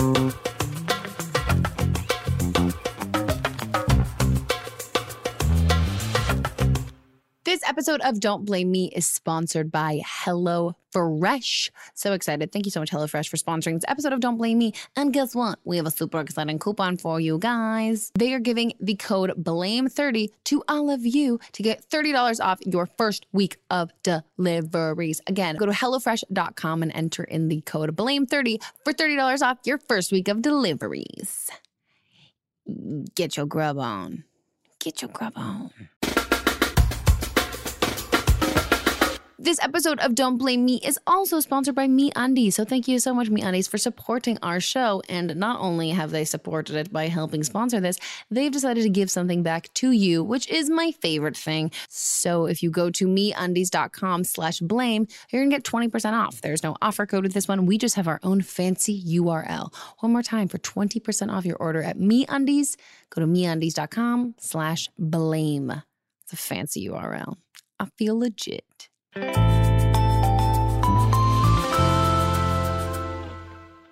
This episode of Don't Blame Me is sponsored by Hello Fresh. So excited. Thank you so much, HelloFresh, for sponsoring this episode of Don't Blame Me. And guess what? We have a super exciting coupon for you guys. They are giving the code BLAME30 to all of you to get $30 off your first week of deliveries. Again, go to HelloFresh.com and enter in the code BLAME30 for $30 off your first week of deliveries. Get your grub on. Get your grub on. This episode of Don't Blame Me is also sponsored by MeUndies. So thank you so much, MeUndies, for supporting our show. And not only have they supported it by helping sponsor this, they've decided to give something back to you, which is my favorite thing. So if you go to meundies.com slash blame, you're gonna get 20% off. There's no offer code with this one. We just have our own fancy URL. One more time for 20% off your order at MeUndies, go to meundies.com slash blame. It's a fancy URL. I feel legit.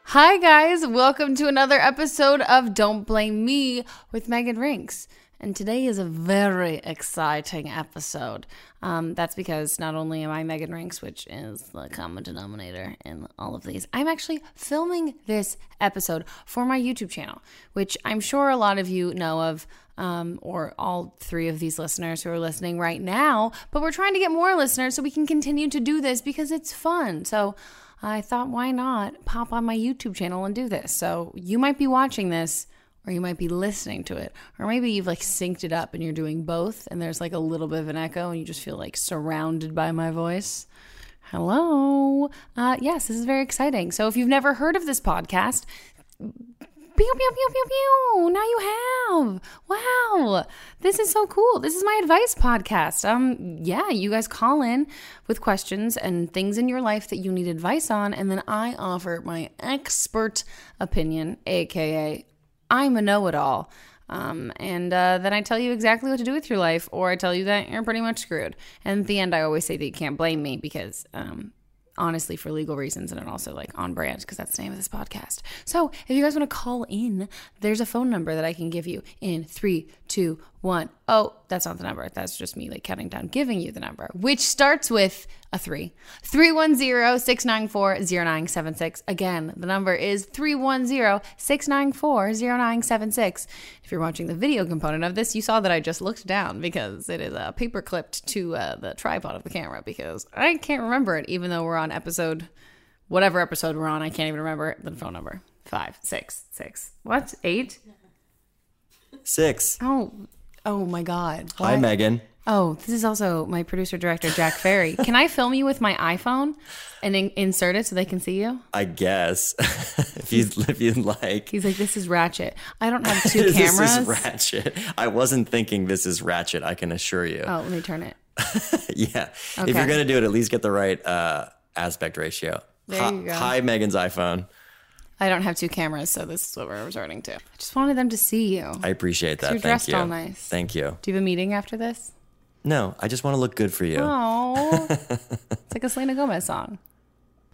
Hi, guys. Welcome to another episode of Don't Blame Me with Meghan Rienks. And today is a very exciting episode. Um, that's because not only am I Meghan Rienks, which is the common denominator in all of these, I'm actually filming this episode for my YouTube channel, which I'm sure a lot of you know of, um, or all three of these listeners who are listening right now. But we're trying to get more listeners so we can continue to do this because it's fun. So, I thought, why not pop on my YouTube channel and do this? So you might be watching this or you might be listening to it. Or maybe you've like synced it up and you're doing both and there's like a little bit of an echo and you just feel like surrounded by my voice. Hello. Uh, yes, this is very exciting. So if you've never heard of this podcast, Pew, pew, pew, pew, pew. Now you have. Wow. This is so cool. This is my advice podcast. Um, yeah, you guys call in with questions and things in your life that you need advice on, and then I offer my expert opinion, aka I'm a know-it-all. Um, and uh, then I tell you exactly what to do with your life, or I tell you that you're pretty much screwed. And at the end, I always say that you can't blame me because um, honestly for legal reasons and also like on brand because that's the name of this podcast. So if you guys want to call in, there's a phone number that I can give you in three, two, one. Oh, that's not the number. That's just me like counting down, giving you the number, which starts with a three. 310 694 0976. Again, the number is 310 694 0976. If you're watching the video component of this, you saw that I just looked down because it is uh, paper clipped to uh, the tripod of the camera because I can't remember it, even though we're on episode, whatever episode we're on. I can't even remember the phone number. Five, six, six. What? Eight? Six. Oh, oh my God. Hi, What? Megan. Oh, this is also my producer director Jack Ferry. Can I film you with my iPhone and in- insert it so they can see you? I guess if you if you'd like. He's like, "This is ratchet. I don't have two cameras. this cameras." is ratchet. I wasn't thinking this is ratchet. I can assure you. oh, let me turn it. yeah. Okay. If you're gonna do it, at least get the right uh, aspect ratio. There you go. hi, Megan's iPhone. I don't have two cameras, so this is what we're resorting to. I just wanted them to see you. I appreciate that. you're Thank dressed you. all nice. Thank you. Do you have a meeting after this? No, I just want to look good for you. Oh, it's like a Selena Gomez song.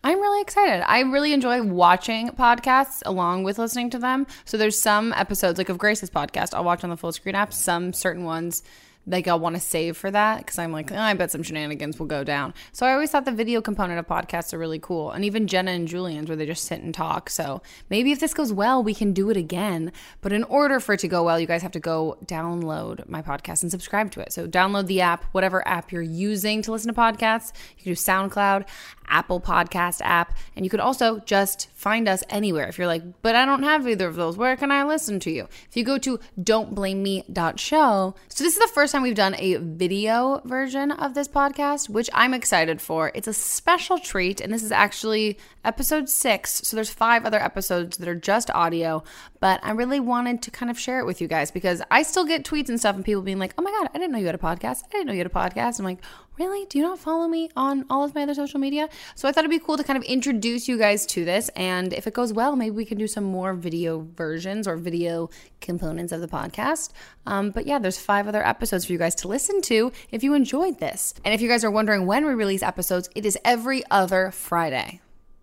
I'm really excited. I really enjoy watching podcasts along with listening to them. So there's some episodes like of Grace's podcast I'll watch on the full screen app. Some certain ones like I'll want to save for that because I'm like, "Oh, I bet some shenanigans will go down. So I always thought the video component of podcasts are really cool, and even Jenna and Julian's where they just sit and talk. So maybe if this goes well, we can do it again. But in order for it to go well, you guys have to go download my podcast and subscribe to it. So download the app, whatever app you're using to listen to podcasts. You can do SoundCloud, Apple Podcast app, and you could also just find us anywhere. If you're like, but I don't have either of those, where can I listen to you? If you go to don'tblameme.show, so this is the first time we've done a video version of this podcast, which I'm excited for. It's a special treat, and this is actually episode six. So there's five other episodes that are just audio, but I really wanted to kind of share it with you guys because I still get tweets and stuff and people being like, oh my God, I didn't know you had a podcast. I didn't know you had a podcast. I'm like, really? Do you not follow me on all of my other social media? So I thought it'd be cool to kind of introduce you guys to this. And if it goes well, maybe we can do some more video versions or video components of the podcast. Um, but yeah, there's five other episodes for you guys to listen to if you enjoyed this. And if you guys are wondering when we release episodes, it is every other Friday.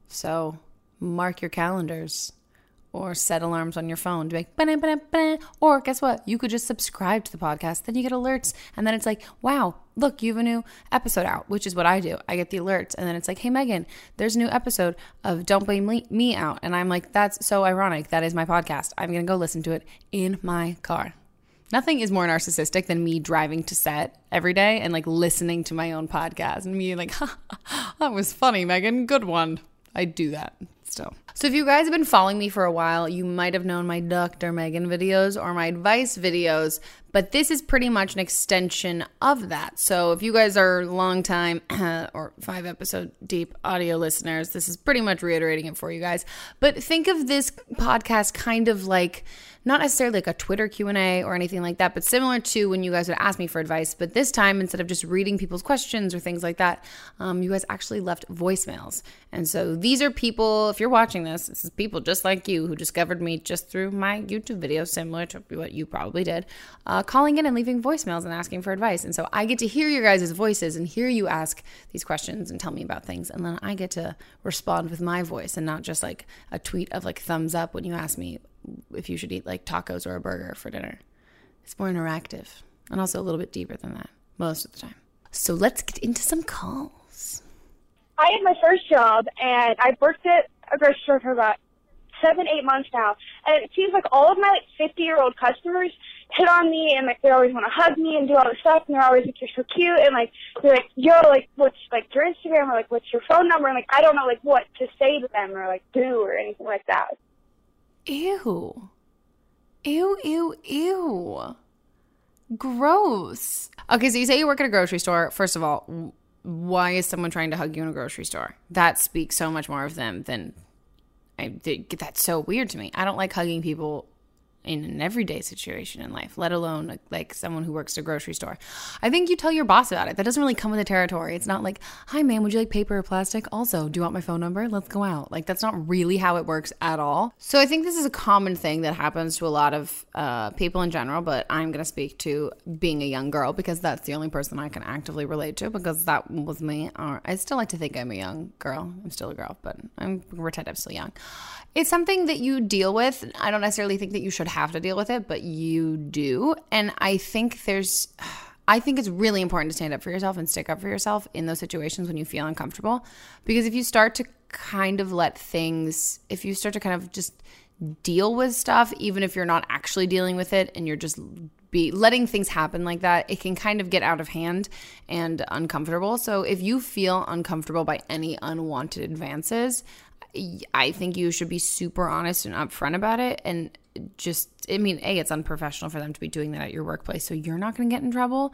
So mark your calendars. Or set alarms on your phone to be like, or guess what? You could just subscribe to the podcast. Then you get alerts. And then it's like, wow, look, you have a new episode out, which is what I do. I get the alerts. And then it's like, hey, Megan, there's a new episode of Don't Blame Me- Me out. And I'm like, that's so ironic. That is my podcast. I'm going to go listen to it in my car. Nothing is more narcissistic than me driving to set every day and like listening to my own podcast and me like, that was funny, Megan. Good one. I do that still. So if you guys have been following me for a while, you might have known my Dr. Megan videos or my advice videos, but this is pretty much an extension of that. So if you guys are long time or five episode deep audio listeners, this is pretty much reiterating it for you guys. But think of this podcast kind of like not necessarily like a Twitter Q&A or anything like that, but similar to when you guys would ask me for advice. But this time, instead of just reading people's questions or things like that, um, you guys actually left voicemails. And so these are people, if you're watching this, this is people just like you who discovered me just through my YouTube video, similar to what you probably did, uh, calling in and leaving voicemails and asking for advice. And so I get to hear your guys' voices and hear you ask these questions and tell me about things. And then I get to respond with my voice and not just like a tweet of like thumbs up when you ask me if you should eat like tacos or a burger for dinner. It's more interactive and also a little bit deeper than that most of the time. So let's get into some calls. I had my first job, and I've worked at a grocery store for about seven, eight months now. And it seems like all of my like fifty year old customers hit on me, and like they always want to hug me and do all this stuff, and they're always like, "You're so cute," and like they're like, "Yo, like what's like your Instagram or like what's your phone number?" And like I don't know like what to say to them or like do or anything like that. Ew. Ew, ew, ew. Gross. Okay, so you say you work at a grocery store. First of all, why is someone trying to hug you in a grocery store? That speaks so much more of them than I th- that's so weird to me. I don't like hugging people in an everyday situation in life, let alone like, someone who works at a grocery store. I think you tell your boss about it. That doesn't really come with the territory. It's not like, "Hi, man, would you like paper or plastic?" Also, do you want my phone number? Let's go out. Like that's not really how it works at all. So I think this is a common thing that happens to a lot of uh, people in general. But I'm gonna speak to being a young girl because that's the only person I can actively relate to because that was me. I still like to think I'm a young girl. I'm still a girl, but I'm pretend I'm still young. It's something that you deal with. I don't necessarily think that you should have to deal with it, but you do. And I think there's I think it's really important to stand up for yourself and stick up for yourself in those situations when you feel uncomfortable. Because if you start to kind of let things, if you start to kind of just deal with stuff, even if you're not actually dealing with it and you're just be letting things happen like that, it can kind of get out of hand and uncomfortable. So if you feel uncomfortable by any unwanted advances, I think you should be super honest and upfront about it and just I mean, A, it's unprofessional for them to be doing that at your workplace, so you're not gonna get in trouble.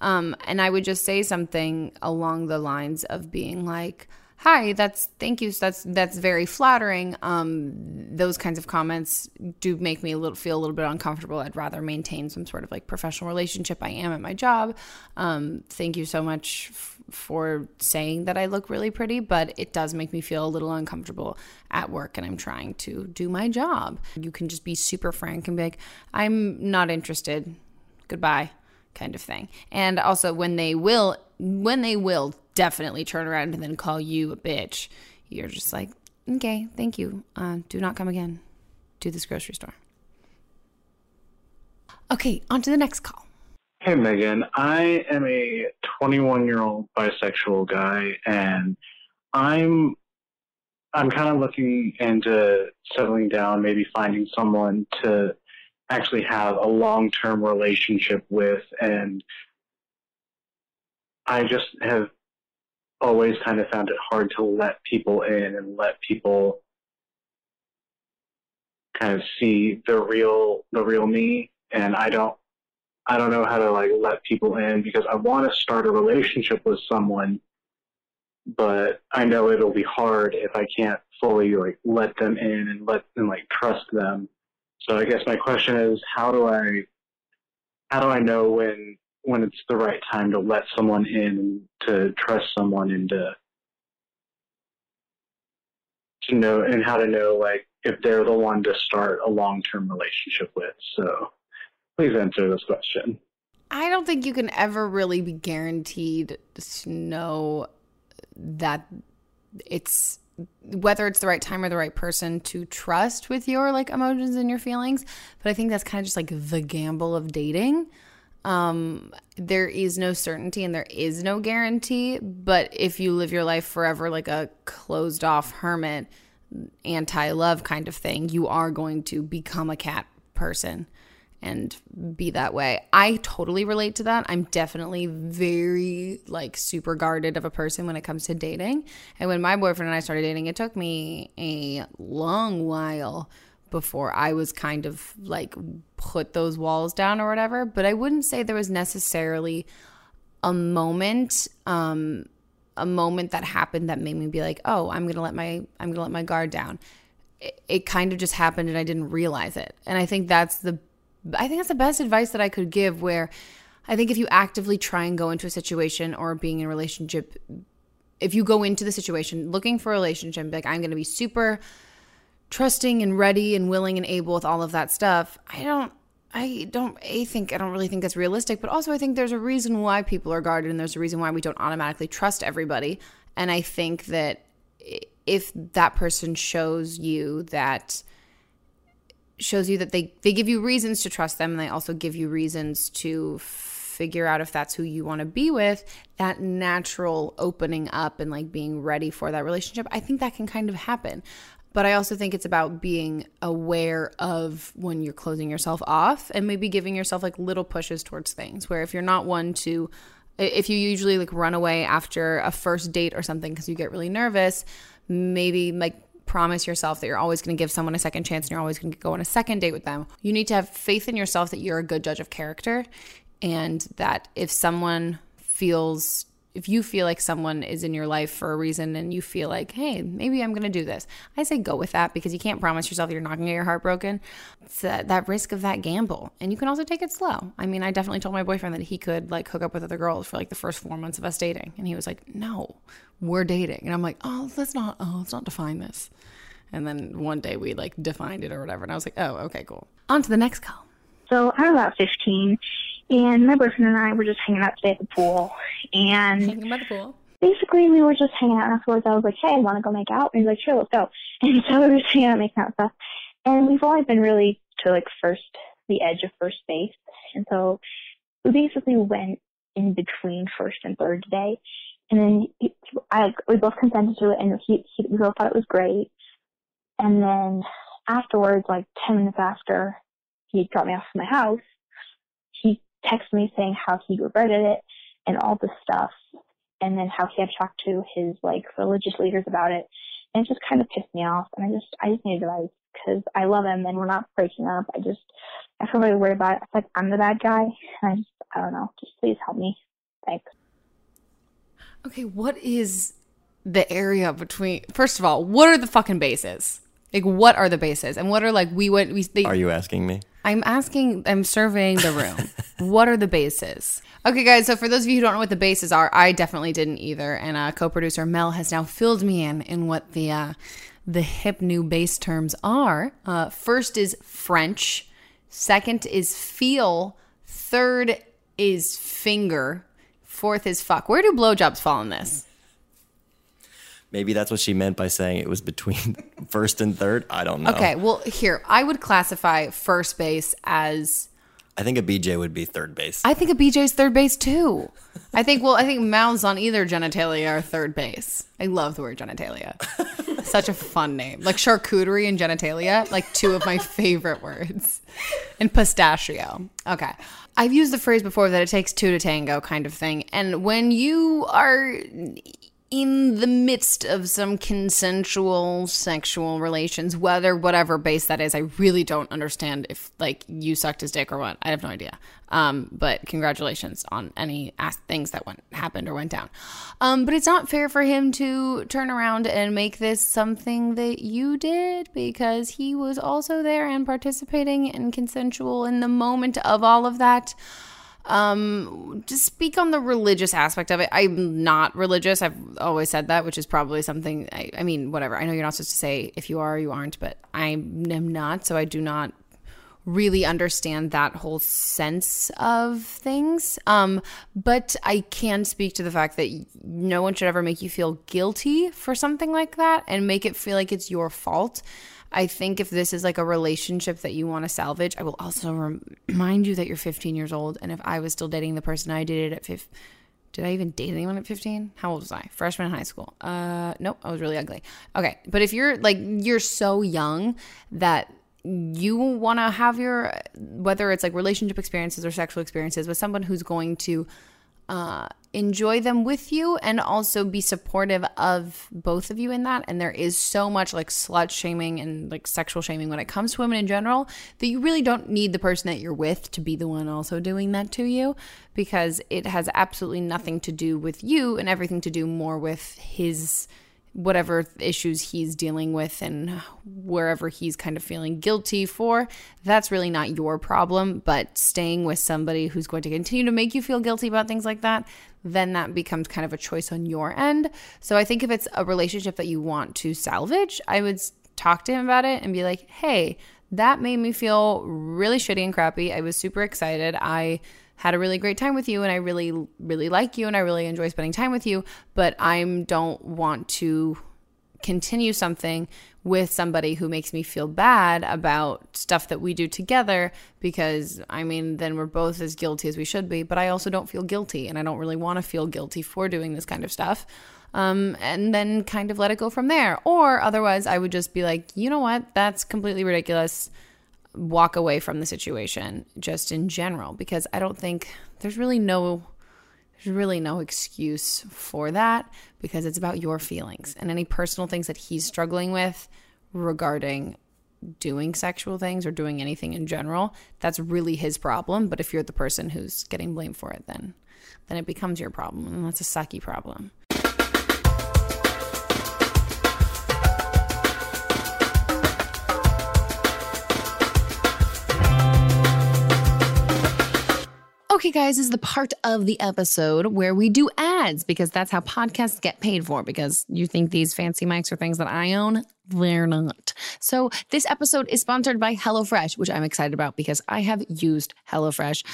Um, and I would just say something along the lines of being like, Hi, that's thank you. That's that's very flattering. Um, those kinds of comments do make me a little feel a little bit uncomfortable. I'd rather maintain some sort of like professional relationship. I am at my job. Um, thank you so much for saying that I look really pretty, but it does make me feel a little uncomfortable at work, and I'm trying to do my job. You can just be super frank and be like, "I'm not interested. Goodbye." kind of thing. And also when they will when they will definitely turn around and then call you a bitch, you're just like, "Okay, thank you. Uh, do not come again to this grocery store." Okay, on to the next call. Hey, Megan. I am a 21 year old bisexual guy, and I'm I'm kind of looking into settling down, maybe finding someone to actually have a long term relationship with, and I just have always kind of found it hard to let people in and let people kind of see the real the real me and I don't I don't know how to like let people in because I want to start a relationship with someone, but I know it'll be hard if I can't fully like let them in and let and like trust them. So I guess my question is, how do I how do I know when when it's the right time to let someone in to trust someone and to to know and how to know like if they're the one to start a long term relationship with. So please answer this question. I don't think you can ever really be guaranteed to know that it's whether it's the right time or the right person to trust with your like emotions and your feelings. But I think that's kind of just like the gamble of dating. Um, there is no certainty and there is no guarantee. But if you live your life forever like a closed off hermit, anti love kind of thing, you are going to become a cat person and be that way. I totally relate to that. I'm definitely very like super guarded of a person when it comes to dating. And when my boyfriend and I started dating, it took me a long while before I was kind of like put those walls down or whatever, but I wouldn't say there was necessarily a moment um a moment that happened that made me be like, "Oh, I'm going to let my I'm going to let my guard down." It, it kind of just happened and I didn't realize it. And I think that's the I think that's the best advice that I could give where I think if you actively try and go into a situation or being in a relationship if you go into the situation looking for a relationship like I'm going to be super trusting and ready and willing and able with all of that stuff, I don't I don't I think I don't really think that's realistic, but also I think there's a reason why people are guarded and there's a reason why we don't automatically trust everybody. And I think that if that person shows you that shows you that they they give you reasons to trust them and they also give you reasons to figure out if that's who you want to be with. That natural opening up and like being ready for that relationship i think that can kind of happen. But I also think it's about being aware of when you're closing yourself off and maybe giving yourself like little pushes towards things where if you're not one to if you usually like run away after a first date or something because you get really nervous, maybe like promise yourself that you're always going to give someone a second chance and you're always going to go on a second date with them. You need to have faith in yourself that you're a good judge of character and that if someone feels if you feel like someone is in your life for a reason and you feel like, hey, maybe I'm going to do this, I say go with that because you can't promise yourself you're not going to get your heart broken. It's that, that risk of that gamble. And you can also take it slow. I mean, I definitely told my boyfriend that he could like hook up with other girls for like the first four months of us dating. And he was like, no, we're dating. And I'm like, oh, let's not, oh, let's not define this. And then one day we like defined it or whatever. And I was like, oh, okay, cool. On to the next call. So I'm about 15 and my boyfriend and I were just hanging out today at the pool. And hanging by the pool. Basically, we were just hanging out. afterwards, I was like, "Hey, I want to go make out." And he's like, "Sure, let's go." And so we were just hanging out, making out stuff. And we've always been really to like first, the edge of first base. And so we basically went in between first and third today. And then he, I, we both consented to it, and he, he, we both thought it was great. And then afterwards, like 10 minutes after he dropped me off at my house, he texted me saying how he regretted it and all this stuff, and then how he had talked to his like religious leaders about it, and it just kind of pissed me off. And I just I just needed advice because I love him and we're not breaking up. I just I feel really worried about it. I feel like I'm the bad guy, and I just I don't know. Just please help me. Thanks. Okay, what is the area between? First of all, what are the fucking bases? Like, what are the bases, and what are like we went we? They, Are you asking me? I'm asking, I'm surveying the room. what are the bases? Okay, guys, so for those of you who don't know what the bases are, I definitely didn't either. And uh, co producer Mel has now filled me in in what the, uh, the hip new base terms are. Uh, first is French, second is feel, third is finger, fourth is fuck. Where do blowjobs fall in this? Maybe that's what she meant by saying it was between first and third. I don't know. Okay, well, here, I would classify first base as. I think a BJ would be third base. I think a BJ's third base too. I think, well, I think mouths on either genitalia are third base. I love the word genitalia. Such a fun name. Like charcuterie and genitalia, like two of my favorite words. And pistachio. Okay. I've used the phrase before that it takes two to tango kind of thing. And when you are in the midst of some consensual sexual relations, whether whatever base that is, I really don't understand if like you sucked his dick or what. I have no idea. Um, but congratulations on any things that went happened or went down. Um, but it's not fair for him to turn around and make this something that you did because he was also there and participating and consensual in the moment of all of that. Um, to speak on the religious aspect of it, I'm not religious. I've always said that, which is probably something. I, I mean, whatever. I know you're not supposed to say if you are you aren't, but I am not. So I do not really understand that whole sense of things. Um, but I can speak to the fact that no one should ever make you feel guilty for something like that and make it feel like it's your fault. I think if this is like a relationship that you want to salvage, I will also remind you that you're 15 years old. And if I was still dating the person I dated at 15, did I even date anyone at 15? How old was I? Freshman in high school. Uh, nope, I was really ugly. Okay, but if you're like, you're so young that you want to have your whether it's like relationship experiences or sexual experiences with someone who's going to uh, enjoy them with you and also be supportive of both of you in that. And there is so much like slut shaming and like sexual shaming when it comes to women in general that you really don't need the person that you're with to be the one also doing that to you because it has absolutely nothing to do with you and everything to do more with his whatever issues he's dealing with and wherever he's kind of feeling guilty for, that's really not your problem. But staying with somebody who's going to continue to make you feel guilty about things like that, then that becomes kind of a choice on your end. So I think if it's a relationship that you want to salvage, I would talk to him about it and be like, hey, that made me feel really shitty and crappy. I was super excited. I had a really great time with you and I really really like you and I really enjoy spending time with you, but I don't want to continue something with somebody who makes me feel bad about stuff that we do together because I mean then we're both as guilty as we should be, but I also don't feel guilty and I don't really want to feel guilty for doing this kind of stuff. Um, and then kind of let it go from there. Or otherwise, I would just be like, you know what? That's completely ridiculous walk away from the situation just in general because I don't think there's really no there's really no excuse for that because it's about your feelings. And any personal things that he's struggling with regarding doing sexual things or doing anything in general that's really his problem. But if you're the person who's getting blamed for it then then it becomes your problem and that's a sucky problem Okay, guys, is the part of the episode where we do ads because that's how podcasts get paid for. Because you think these fancy mics are things that I own? They're not. So, this episode is sponsored by HelloFresh, which I'm excited about because I have used HelloFresh.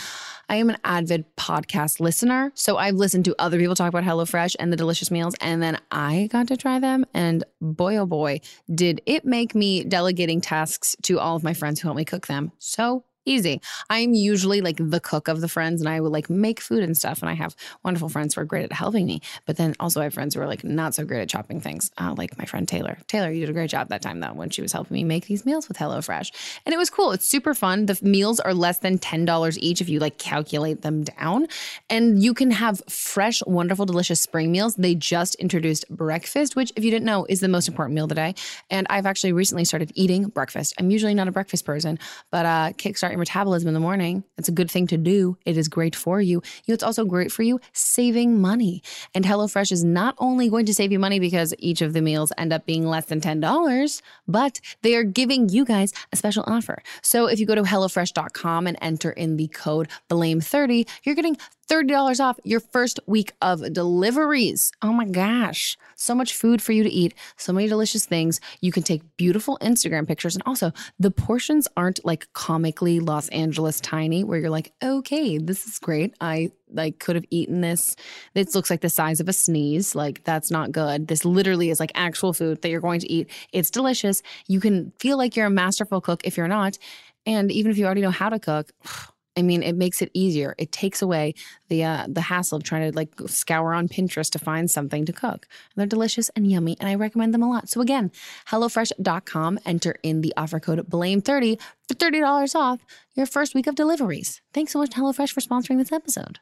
I am an avid podcast listener. So, I've listened to other people talk about HelloFresh and the delicious meals, and then I got to try them. And boy, oh boy, did it make me delegating tasks to all of my friends who help me cook them so Easy. I'm usually like the cook of the friends and I would like make food and stuff. And I have wonderful friends who are great at helping me. But then also I have friends who are like not so great at chopping things, uh, like my friend Taylor. Taylor, you did a great job that time though when she was helping me make these meals with HelloFresh. And it was cool. It's super fun. The meals are less than $10 each if you like calculate them down. And you can have fresh, wonderful, delicious spring meals. They just introduced breakfast, which if you didn't know is the most important meal of the day. And I've actually recently started eating breakfast. I'm usually not a breakfast person, but uh, Kickstart your metabolism in the morning. It's a good thing to do. It is great for you. You know, it's also great for you saving money. And HelloFresh is not only going to save you money because each of the meals end up being less than $10, but they are giving you guys a special offer. So if you go to HelloFresh.com and enter in the code BLAME30, you're getting $30 off your first week of deliveries. Oh my gosh. So much food for you to eat, so many delicious things. You can take beautiful Instagram pictures. And also, the portions aren't like comically Los Angeles tiny, where you're like, okay, this is great. I like could have eaten this. This looks like the size of a sneeze. Like, that's not good. This literally is like actual food that you're going to eat. It's delicious. You can feel like you're a masterful cook if you're not. And even if you already know how to cook, I mean, it makes it easier. It takes away the uh, the hassle of trying to like scour on Pinterest to find something to cook. And they're delicious and yummy, and I recommend them a lot. So again, HelloFresh.com. Enter in the offer code BLAME30 for thirty dollars off your first week of deliveries. Thanks so much, to HelloFresh, for sponsoring this episode.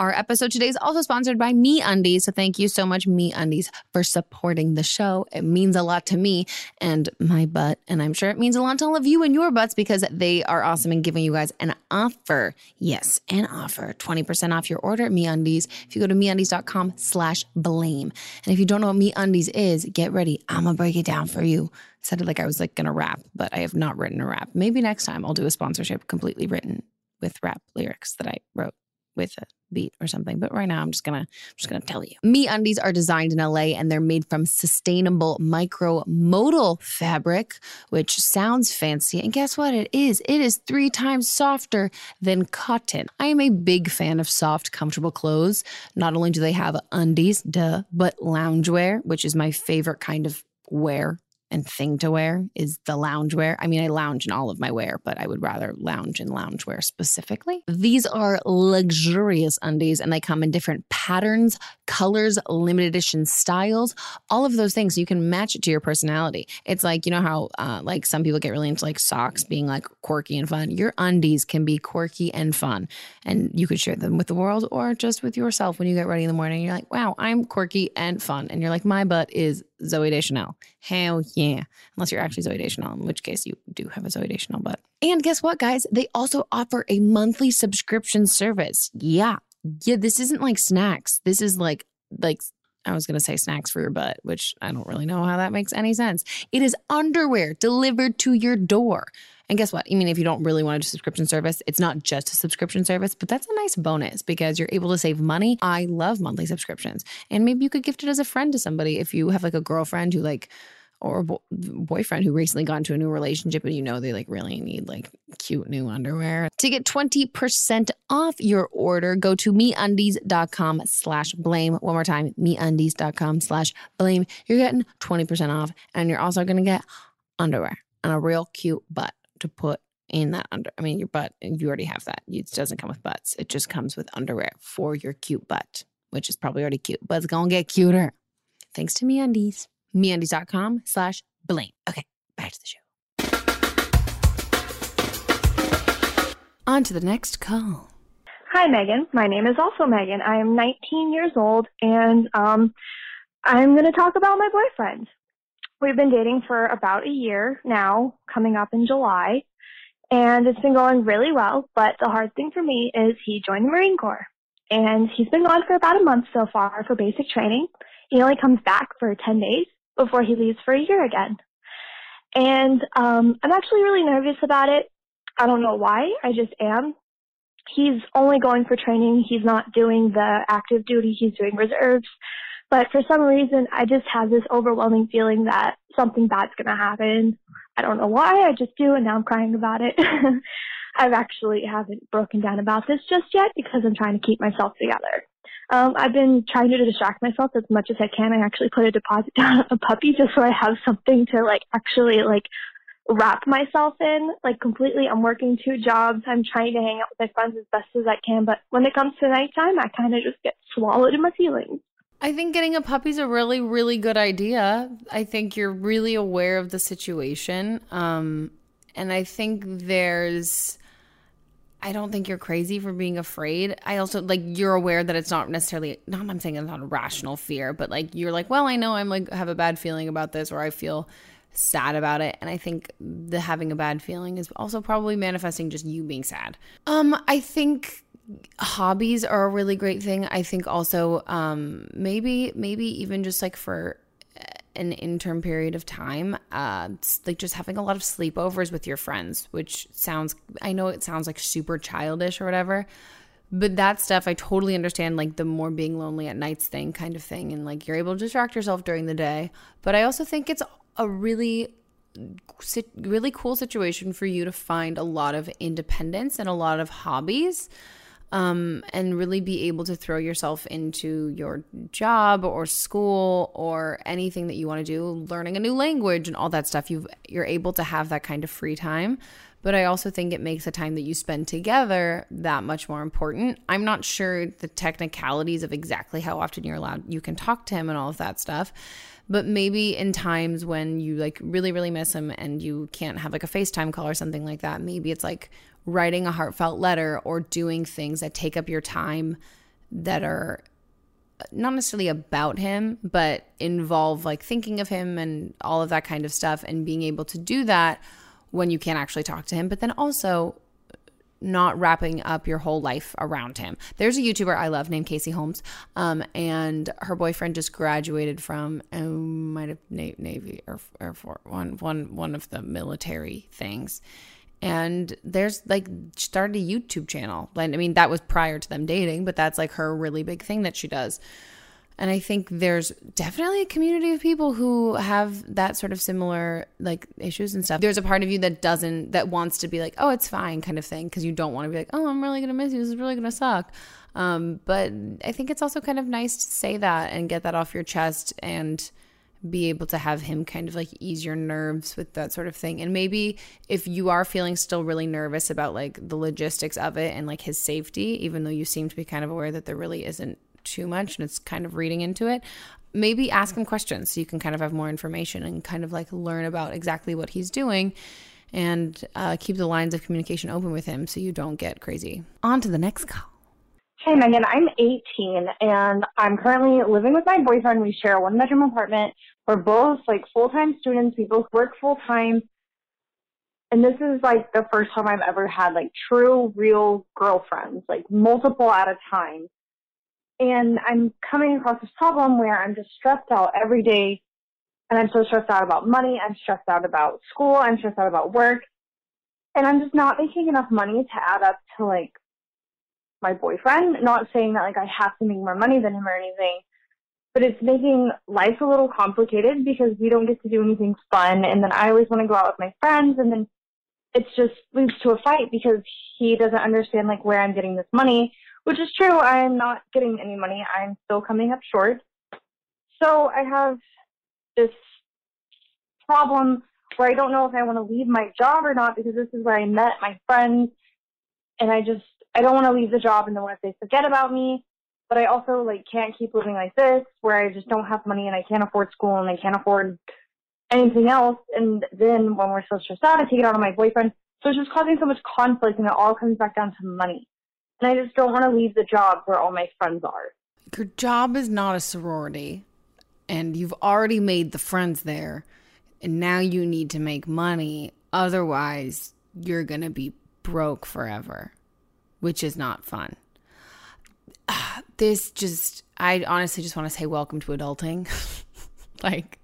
Our episode today is also sponsored by MeUndies. So thank you so much, MeUndies, for supporting the show. It means a lot to me and my butt. And I'm sure it means a lot to all of you and your butts because they are awesome and giving you guys an offer. Yes, an offer. 20% off your order at MeUndies. If you go to MeUndies.com slash blame. And if you don't know what MeUndies is, get ready. I'm going to break it down for you. Said it like I was like to rap, but I have not written a rap. Maybe next time I'll do a sponsorship completely written with rap lyrics that I wrote with a beat or something. But right now I'm just gonna I'm just gonna tell you. MeUndies are designed in LA and they're made from sustainable micro modal fabric, which sounds fancy. And guess what? It is. It is three times softer than cotton. I am a big fan of soft, comfortable clothes. Not only do they have undies, duh, but loungewear, which is my favorite kind of wear and thing to wear is the loungewear. I mean, I lounge in all of my wear, but I would rather lounge in loungewear specifically. These are luxurious undies and they come in different patterns, colors, limited edition styles, all of those things. You can match it to your personality. It's like, you know how uh, like some people get really into like socks being like quirky and fun. Your undies can be quirky and fun and you could share them with the world or just with yourself when you get ready in the morning. You're like, wow, I'm quirky and fun. And you're like, my butt is Zooey Deschanel. Hell yeah. Unless you're actually Zooey Deschanel, in which case you do have a Zooey Deschanel butt. And guess what, guys? They also offer a monthly subscription service. Yeah. Yeah, this isn't like snacks. This is like, like, I was going to say snacks for your butt, which I don't really know how that makes any sense. It is underwear delivered to your door. And guess what? I mean, if you don't really want a subscription service, it's not just a subscription service, but that's a nice bonus because you're able to save money. I love monthly subscriptions. And maybe you could gift it as a friend to somebody if you have like a girlfriend who like or bo- boyfriend who recently got into a new relationship and you know they like really need like cute new underwear. To get 20% off your order, go to meundies.com slash blame. One more time, meundies.com slash blame. You're getting 20% off and you're also going to get underwear and a real cute butt to put in that under. I mean, your butt, you already have that. It doesn't come with butts. It just comes with underwear for your cute butt, which is probably already cute, but it's going to get cuter. Thanks to MeUndies. MeUndies.com slash blame. Okay, back to the show. On to the next call. Hi, Megan. My name is also Megan. I am 19 years old, and um, I'm going to talk about my boyfriend. We've been dating for about a year now, coming up in July, and it's been going really well. But the hard thing for me is he joined the Marine Corps, and he's been gone for about a month so far for basic training. He only comes back for 10 days before he leaves for a year again. And um, I'm actually really nervous about it. I don't know why, I just am. He's only going for training, he's not doing the active duty, he's doing reserves. But for some reason, I just have this overwhelming feeling that something bad's going to happen. I don't know why, I just do, and now I'm crying about it. I've actually haven't broken down about this just yet because I'm trying to keep myself together. Um, I've been trying to distract myself as much as I can. I actually put a deposit down on a puppy just so I have something to like actually like wrap myself in like completely. I'm working two jobs. I'm trying to hang out with my friends as best as I can. But when it comes to nighttime, I kind of just get swallowed in my feelings. I think getting a puppy's a really, really good idea. I think you're really aware of the situation. Um, and I think there's I don't think you're crazy for being afraid. I also like you're aware that it's not necessarily not I'm saying it's not a rational fear, but like you're like, well, I know I'm like have a bad feeling about this or I feel sad about it. And I think the having a bad feeling is also probably manifesting just you being sad. Um, I think hobbies are a really great thing. I think also um maybe maybe even just like for an interim period of time, uh, like just having a lot of sleepovers with your friends, which sounds, I know it sounds like super childish or whatever, but that stuff I totally understand, like the more being lonely at nights thing kind of thing. And like you're able to distract yourself during the day. But I also think it's a really, really cool situation for you to find a lot of independence and a lot of hobbies um, and really be able to throw yourself into your job or school or anything that you want to do, learning a new language and all that stuff. You you're able to have that kind of free time. But I also think it makes the time that you spend together that much more important. I'm not sure the technicalities of exactly how often you're allowed you can talk to him and all of that stuff. But maybe in times when you like really, really miss him and you can't have like a FaceTime call or something like that, maybe it's like writing a heartfelt letter or doing things that take up your time that are not necessarily about him, but involve like thinking of him and all of that kind of stuff and being able to do that when you can't actually talk to him, but then also not wrapping up your whole life around him. There's a YouTuber I love named Casey Holmes, um, and her boyfriend just graduated from um, might have Navy or Air Force, one one one of the military things, and there's like started a YouTube channel. Like I mean that was prior to them dating, but that's like her really big thing that she does. And I think there's definitely a community of people who have that sort of similar like issues and stuff. There's a part of you that doesn't that wants to be like, "Oh, it's fine" kind of thing because you don't want to be like, "Oh, I'm really going to miss you. This is really going to suck." Um, but I think it's also kind of nice to say that and get that off your chest and be able to have him kind of like ease your nerves with that sort of thing. And maybe if you are feeling still really nervous about like the logistics of it and like his safety, even though you seem to be kind of aware that there really isn't too much and it's kind of reading into it, maybe ask him questions so you can kind of have more information and kind of like learn about exactly what he's doing and uh, keep the lines of communication open with him so you don't get crazy. On to the next call. Hey Megan, I'm 18 and I'm currently living with my boyfriend. We share a one bedroom apartment. We're both like full time students. We both work full time. And this is like the first time I've ever had like true, real girlfriends, like multiple at a time. And I'm coming across this problem where I'm just stressed out every day. And I'm so stressed out about money. I'm stressed out about school. I'm stressed out about work. And I'm just not making enough money to add up to like my boyfriend. Not saying that like I have to make more money than him or anything, but it's making life a little complicated because we don't get to do anything fun. And then I always want to go out with my friends, and then it just leads to a fight because he doesn't understand like where I'm getting this money, which is true. I'm not getting any money. I'm still coming up short. So I have this problem where I don't know if I want to leave my job or not because this is where I met my friends and I just I don't want to leave the job and then what if they forget about me? But I also like can't keep living like this where I just don't have money and I can't afford school and I can't afford anything else. And then when we're so stressed out, I take it out on my boyfriend. So it's just causing so much conflict and it all comes back down to money. And I just don't want to leave the job where all my friends are. Your job is not a sorority, and you've already made the friends there, and now you need to make money. Otherwise, you're going to be broke forever, which is not fun. This just, I honestly just want to say, welcome to adulting. like,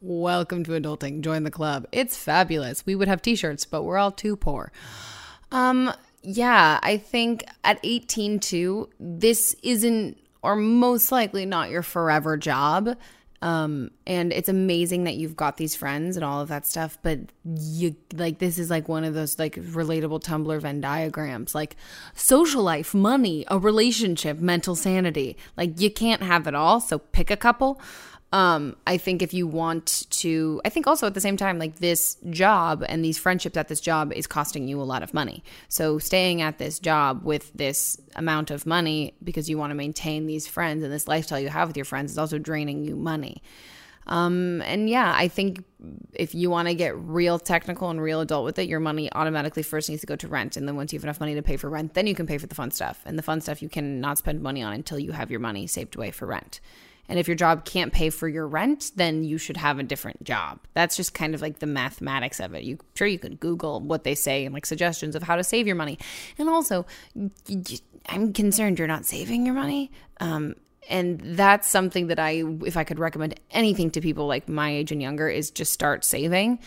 welcome to adulting. Join the club. It's fabulous. We would have t shirts, but we're all too poor. Um, yeah, I think at 18 too, this isn't or most likely not your forever job. Um, and it's amazing that you've got these friends and all of that stuff, but you like this is like one of those like relatable Tumblr Venn diagrams, like social life, money, a relationship, mental sanity. Like you can't have it all, so pick a couple um i think if you want to i think also at the same time like this job and these friendships at this job is costing you a lot of money. So staying at this job with this amount of money because you want to maintain these friends and this lifestyle you have with your friends is also draining you money. Um and yeah i think if you want to get real technical and real adult with it your money automatically first needs to go to rent. And then once you have enough money to pay for rent then you can pay for the fun stuff. And the fun stuff you cannot spend money on until you have your money saved away for rent and if your job can't pay for your rent, then you should have a different job. That's just kind of like the mathematics of it. You sure you could Google what they say and like suggestions of how to save your money. And also, I'm concerned you're not saving your money. Um, and that's something that I, if I could recommend anything to people like my age and younger, is just start saving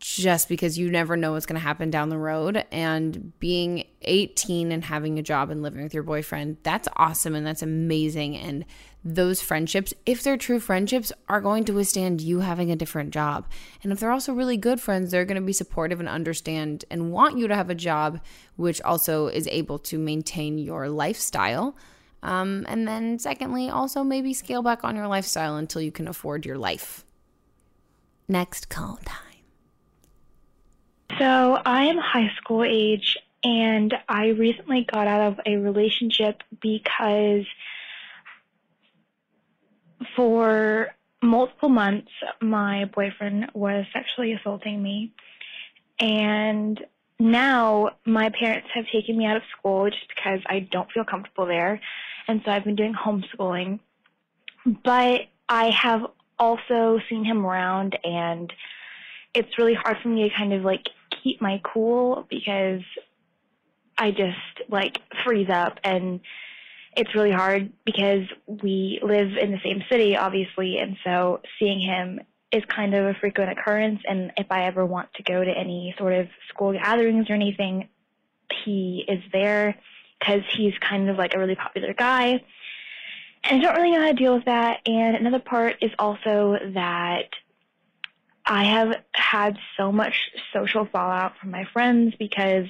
just because you never know what's going to happen down the road. And being 18 and having a job and living with your boyfriend, that's awesome and that's amazing. And those friendships, if they're true friendships, are going to withstand you having a different job. And if they're also really good friends, they're going to be supportive and understand and want you to have a job, which also is able to maintain your lifestyle. Um, and then, secondly, also maybe scale back on your lifestyle until you can afford your life. Next call time. So, I am high school age and I recently got out of a relationship because for multiple months, my boyfriend was sexually assaulting me. And now my parents have taken me out of school just because I don't feel comfortable there. And so I've been doing homeschooling. But I have also seen him around, and it's really hard for me to kind of like keep my cool because I just like freeze up and it's really hard because we live in the same city, obviously, and so seeing him is kind of a frequent occurrence. And if I ever want to go to any sort of school gatherings or anything, he is there because he's kind of like a really popular guy. And I don't really know how to deal with that. And another part is also that I have had so much social fallout from my friends because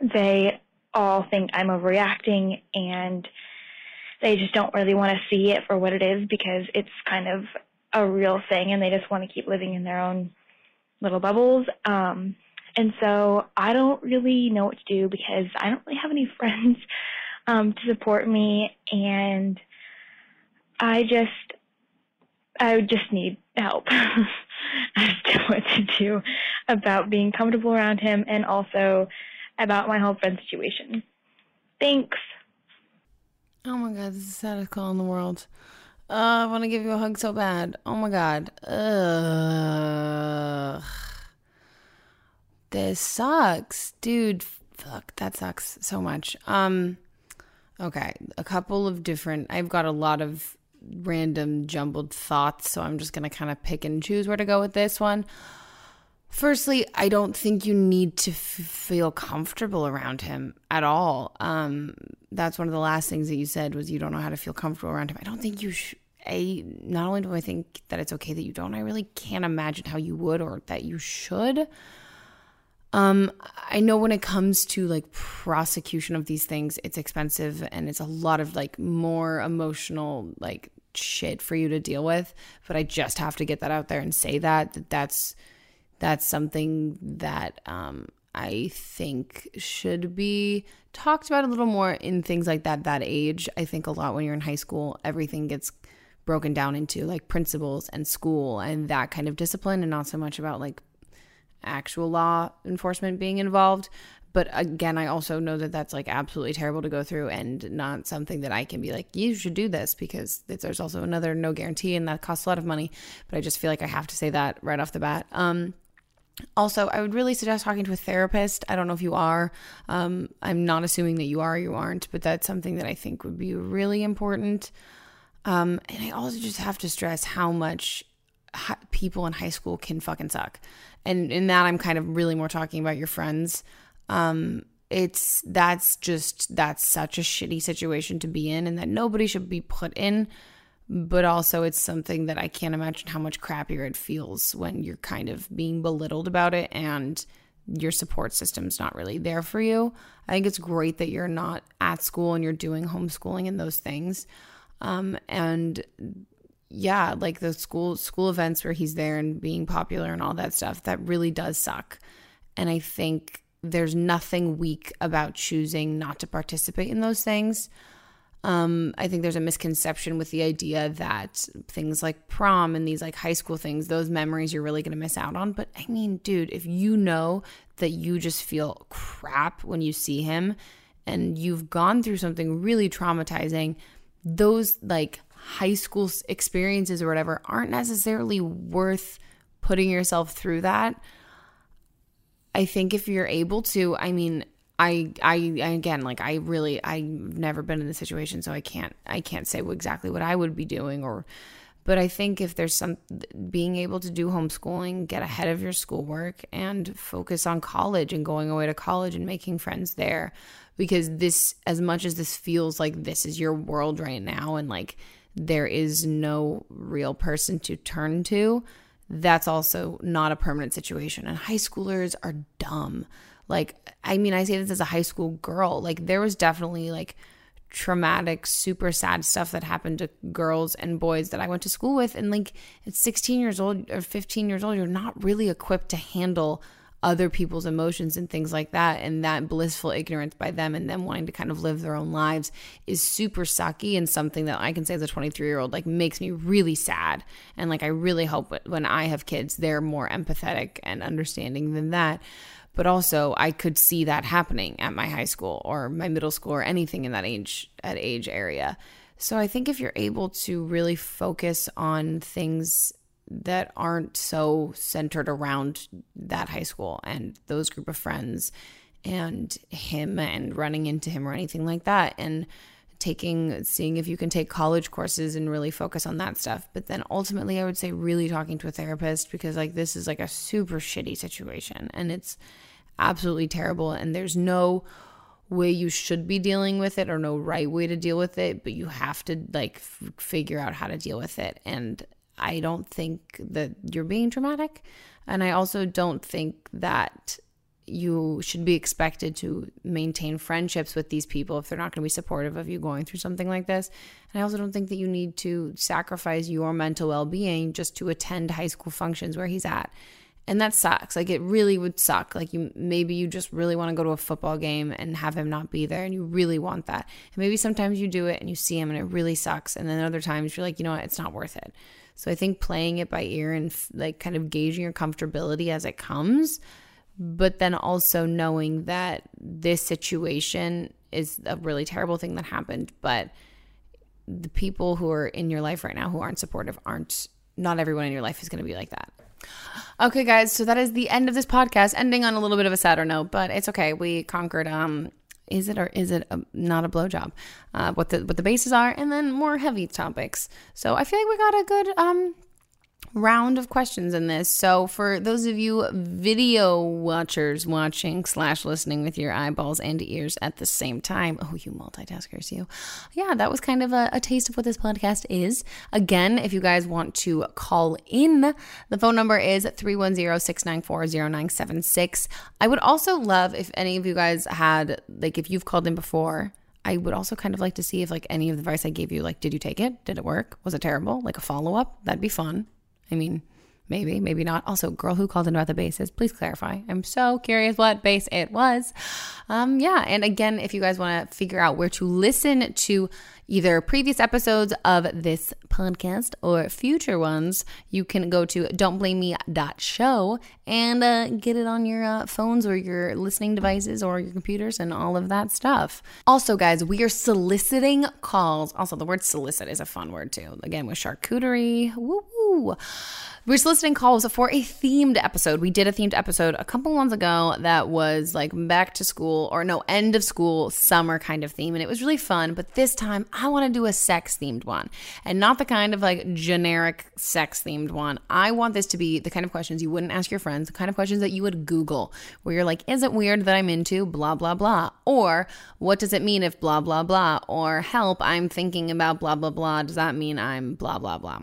they all think I'm overreacting and they just don't really want to see it for what it is because it's kind of a real thing and they just want to keep living in their own little bubbles. Um, and so I don't really know what to do because I don't really have any friends um, to support me and I just I would just need help as to what to do about being comfortable around him and also about my whole friend situation. Thanks. Oh my god, this is the saddest call in the world. Uh, I want to give you a hug so bad. Oh my god. Ugh. This sucks, dude. Fuck, that sucks so much. Um, okay, a couple of different. I've got a lot of random jumbled thoughts, so I'm just gonna kind of pick and choose where to go with this one. Firstly, I don't think you need to f- feel comfortable around him at all. Um, that's one of the last things that you said was you don't know how to feel comfortable around him. I don't think you should. A not only do I think that it's okay that you don't, I really can't imagine how you would or that you should. Um, I know when it comes to like prosecution of these things, it's expensive and it's a lot of like more emotional like shit for you to deal with. But I just have to get that out there and say that that that's that's something that um, I think should be talked about a little more in things like that that age. I think a lot when you're in high school, everything gets broken down into like principles and school and that kind of discipline and not so much about like actual law enforcement being involved. But again, I also know that that's like absolutely terrible to go through and not something that I can be like, you should do this because there's also another no guarantee and that costs a lot of money. But I just feel like I have to say that right off the bat. Um, also, I would really suggest talking to a therapist. I don't know if you are. Um, I'm not assuming that you are, you aren't, but that's something that I think would be really important. Um, and I also just have to stress how much hi- people in high school can fucking suck. And in that, I'm kind of really more talking about your friends. Um, it's that's just that's such a shitty situation to be in, and that nobody should be put in. But also, it's something that I can't imagine how much crappier it feels when you're kind of being belittled about it and your support system's not really there for you. I think it's great that you're not at school and you're doing homeschooling and those things. Um, and yeah, like the school school events where he's there and being popular and all that stuff, that really does suck. And I think there's nothing weak about choosing not to participate in those things. Um, I think there's a misconception with the idea that things like prom and these like high school things, those memories you're really going to miss out on. But I mean, dude, if you know that you just feel crap when you see him and you've gone through something really traumatizing, those like high school experiences or whatever aren't necessarily worth putting yourself through that. I think if you're able to, I mean, I, I, again, like I really, I've never been in this situation, so I can't, I can't say exactly what I would be doing or, but I think if there's some being able to do homeschooling, get ahead of your schoolwork and focus on college and going away to college and making friends there. Because this, as much as this feels like this is your world right now and like there is no real person to turn to, that's also not a permanent situation. And high schoolers are dumb. Like, I mean, I say this as a high school girl. Like, there was definitely like traumatic, super sad stuff that happened to girls and boys that I went to school with. And like, at 16 years old or 15 years old, you're not really equipped to handle other people's emotions and things like that. And that blissful ignorance by them and them wanting to kind of live their own lives is super sucky and something that I can say as a 23 year old, like, makes me really sad. And like, I really hope when I have kids, they're more empathetic and understanding than that but also I could see that happening at my high school or my middle school or anything in that age at age area. So I think if you're able to really focus on things that aren't so centered around that high school and those group of friends and him and running into him or anything like that and taking seeing if you can take college courses and really focus on that stuff. But then ultimately i would say really talking to a therapist because like this is like a super shitty situation and it's absolutely terrible. And there's no way you should be dealing with it or no right way to deal with it but you have to like f- figure out how to deal with it. And i don't think that you're being dramatic and i also don't think that you should be expected to maintain friendships with these people if they're not going to be supportive of you going through something like this. And I also don't think that you need to sacrifice your mental well being just to attend high school functions where he's at. And that sucks. Like it really would suck. Like you maybe you just really want to go to a football game and have him not be there and you really want that. And maybe sometimes you do it and you see him and it really sucks. And then other times you're like, you know what, it's not worth it. So I think playing it by ear and like kind of gauging your comfortability as it comes but then also knowing that this situation is a really terrible thing that happened but the people who are in your life right now who aren't supportive aren't not everyone in your life is going to be like that okay guys so that is the end of this podcast ending on a little bit of a sadder note but it's okay we conquered um is it or is it a, not a blowjob? Uh, what the what the bases are, and then more heavy topics. So I feel like we got a good um round of questions in this. So for those of you video watchers watching slash listening with your eyeballs and ears at the same time, oh, you multitaskers, you. Yeah, that was kind of a, a taste of what this podcast is. Again, if you guys want to call in, the phone number is 310-694-0976. I would also love if any of you guys had, like if you've called in before, I would also kind of like to see if like any of the advice I gave you, like, did you take it? Did it work? Was it terrible? Like a follow up? That'd be fun. I mean, maybe, maybe not. Also, girl who called in about the bases, please clarify. I'm so curious what base it was. Um, yeah, and again, if you guys want to figure out where to listen to either previous episodes of this podcast or future ones, you can go to don'tblameme.show and uh, get it on your uh, phones or your listening devices or your computers and all of that stuff. Also, guys, we are soliciting calls. Also, the word solicit is a fun word too. Again, with charcuterie. Woo woo. We're soliciting calls for a themed episode. We did a themed episode a couple months ago that was like back to school or no, end of school, summer kind of theme. And it was really fun. But this time I want to do a sex themed one and not the kind of like generic sex themed one. I want this to be the kind of questions you wouldn't ask your friends, the kind of questions that you would Google where you're like, is it weird that I'm into blah, blah, blah? Or what does it mean if blah, blah, blah? Or help, I'm thinking about blah, blah, blah. Does that mean I'm blah, blah, blah?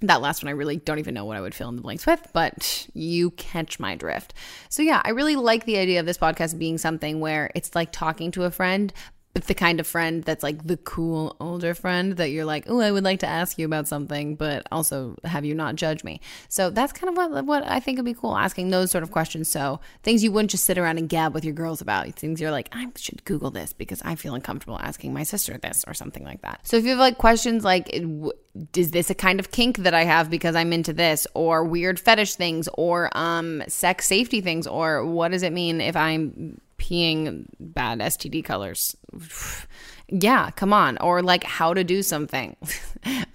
That last one, I really don't even know what I would fill in the blanks with, but you catch my drift. So, yeah, I really like the idea of this podcast being something where it's like talking to a friend, but the kind of friend that's like the cool older friend that you're like, oh, I would like to ask you about something, but also have you not judge me. So that's kind of what what I think would be cool, asking those sort of questions. So things you wouldn't just sit around and gab with your girls about. Things you're like, I should Google this because I feel uncomfortable asking my sister this or something like that. So if you have like questions like, is this a kind of kink that I have because I'm into this, or weird fetish things, or um sex safety things, or what does it mean if I'm peeing bad STD colors. yeah, come on. Or like how to do something.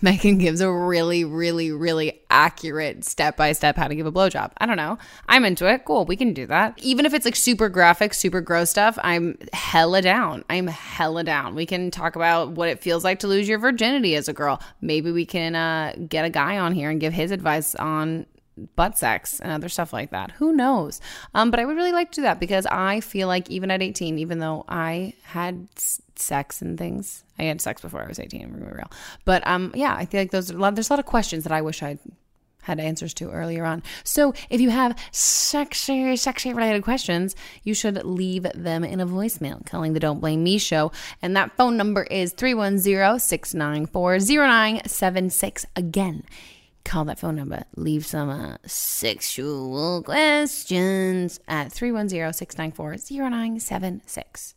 Meghan gives a really, really, really accurate step by step how to give a blowjob. I don't know. I'm into it. Cool. We can do that. Even if it's like super graphic, super gross stuff, I'm hella down. I'm hella down. We can talk about what it feels like to lose your virginity as a girl. Maybe we can uh, get a guy on here and give his advice on butt sex and other stuff like that. Who knows? Um, but I would really like to do that because I feel like even at 18, even though I had sex and things, I had sex before I was 18. I'm be real. But um, yeah, I feel like those a lot, there's a lot of questions that I wish I'd had answers to earlier on. So if you have sexy, sexy related questions, you should leave them in a voicemail calling the Don't Blame Me show. And that phone number is 310 694 0976. Again, call that phone number. Leave some uh, sexual questions at 310 694 0976.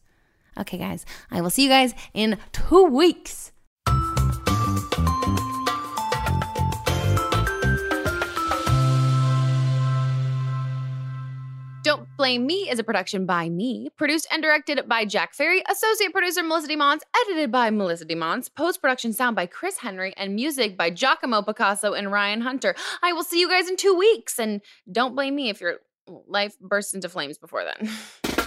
Okay, guys, I will see you guys in two weeks. Blame Me is a production by me, produced and directed by Jack Ferry, associate producer Melissa DeMons, edited by Melissa DeMons, post production sound by Chris Henry, and music by Giacomo Picasso and Ryan Hunter. I will see you guys in two weeks, and don't blame me if your life bursts into flames before then.